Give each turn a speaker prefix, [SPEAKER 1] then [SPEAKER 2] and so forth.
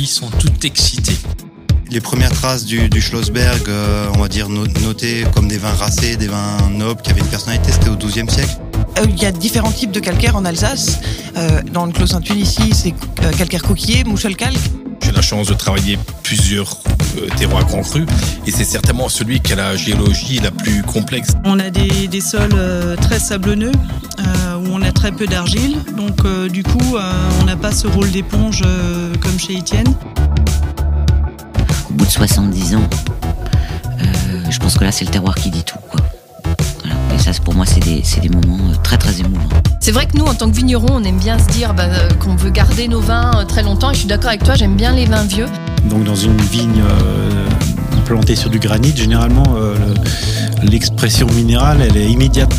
[SPEAKER 1] filles sont toutes excitées.
[SPEAKER 2] Les premières traces du, du Schlossberg, euh, on va dire no- notées comme des vins racés, des vins nobles qui avaient une personnalité, c'était au XIIe siècle.
[SPEAKER 3] Euh, Il y a différents types de calcaire en Alsace. Euh, dans le Clos Saint-Tulle ici, c'est calcaire coquillé, mouchel-calque.
[SPEAKER 4] J'ai la chance de travailler plusieurs euh, terroirs grands crus et c'est certainement celui qui a la géologie la plus complexe.
[SPEAKER 5] On a des, des sols euh, très sablonneux où on a très peu d'argile. Donc euh, du coup, euh, on n'a pas ce rôle d'éponge euh, comme chez Étienne.
[SPEAKER 6] Au bout de 70 ans, euh, je pense que là, c'est le terroir qui dit tout. Quoi. Voilà. Et ça, c'est- pour moi, c'est des, moments euh, très très émouvants.
[SPEAKER 7] C'est vrai que nous, en tant que vignerons, on aime bien se dire bah, qu'on veut garder nos vins euh, très longtemps. Et je suis d'accord avec toi, j'aime bien les vins vieux.
[SPEAKER 8] Donc dans une vigne euh, plantée sur du granit, généralement euh, le- l'expression minérale elle est immédiate.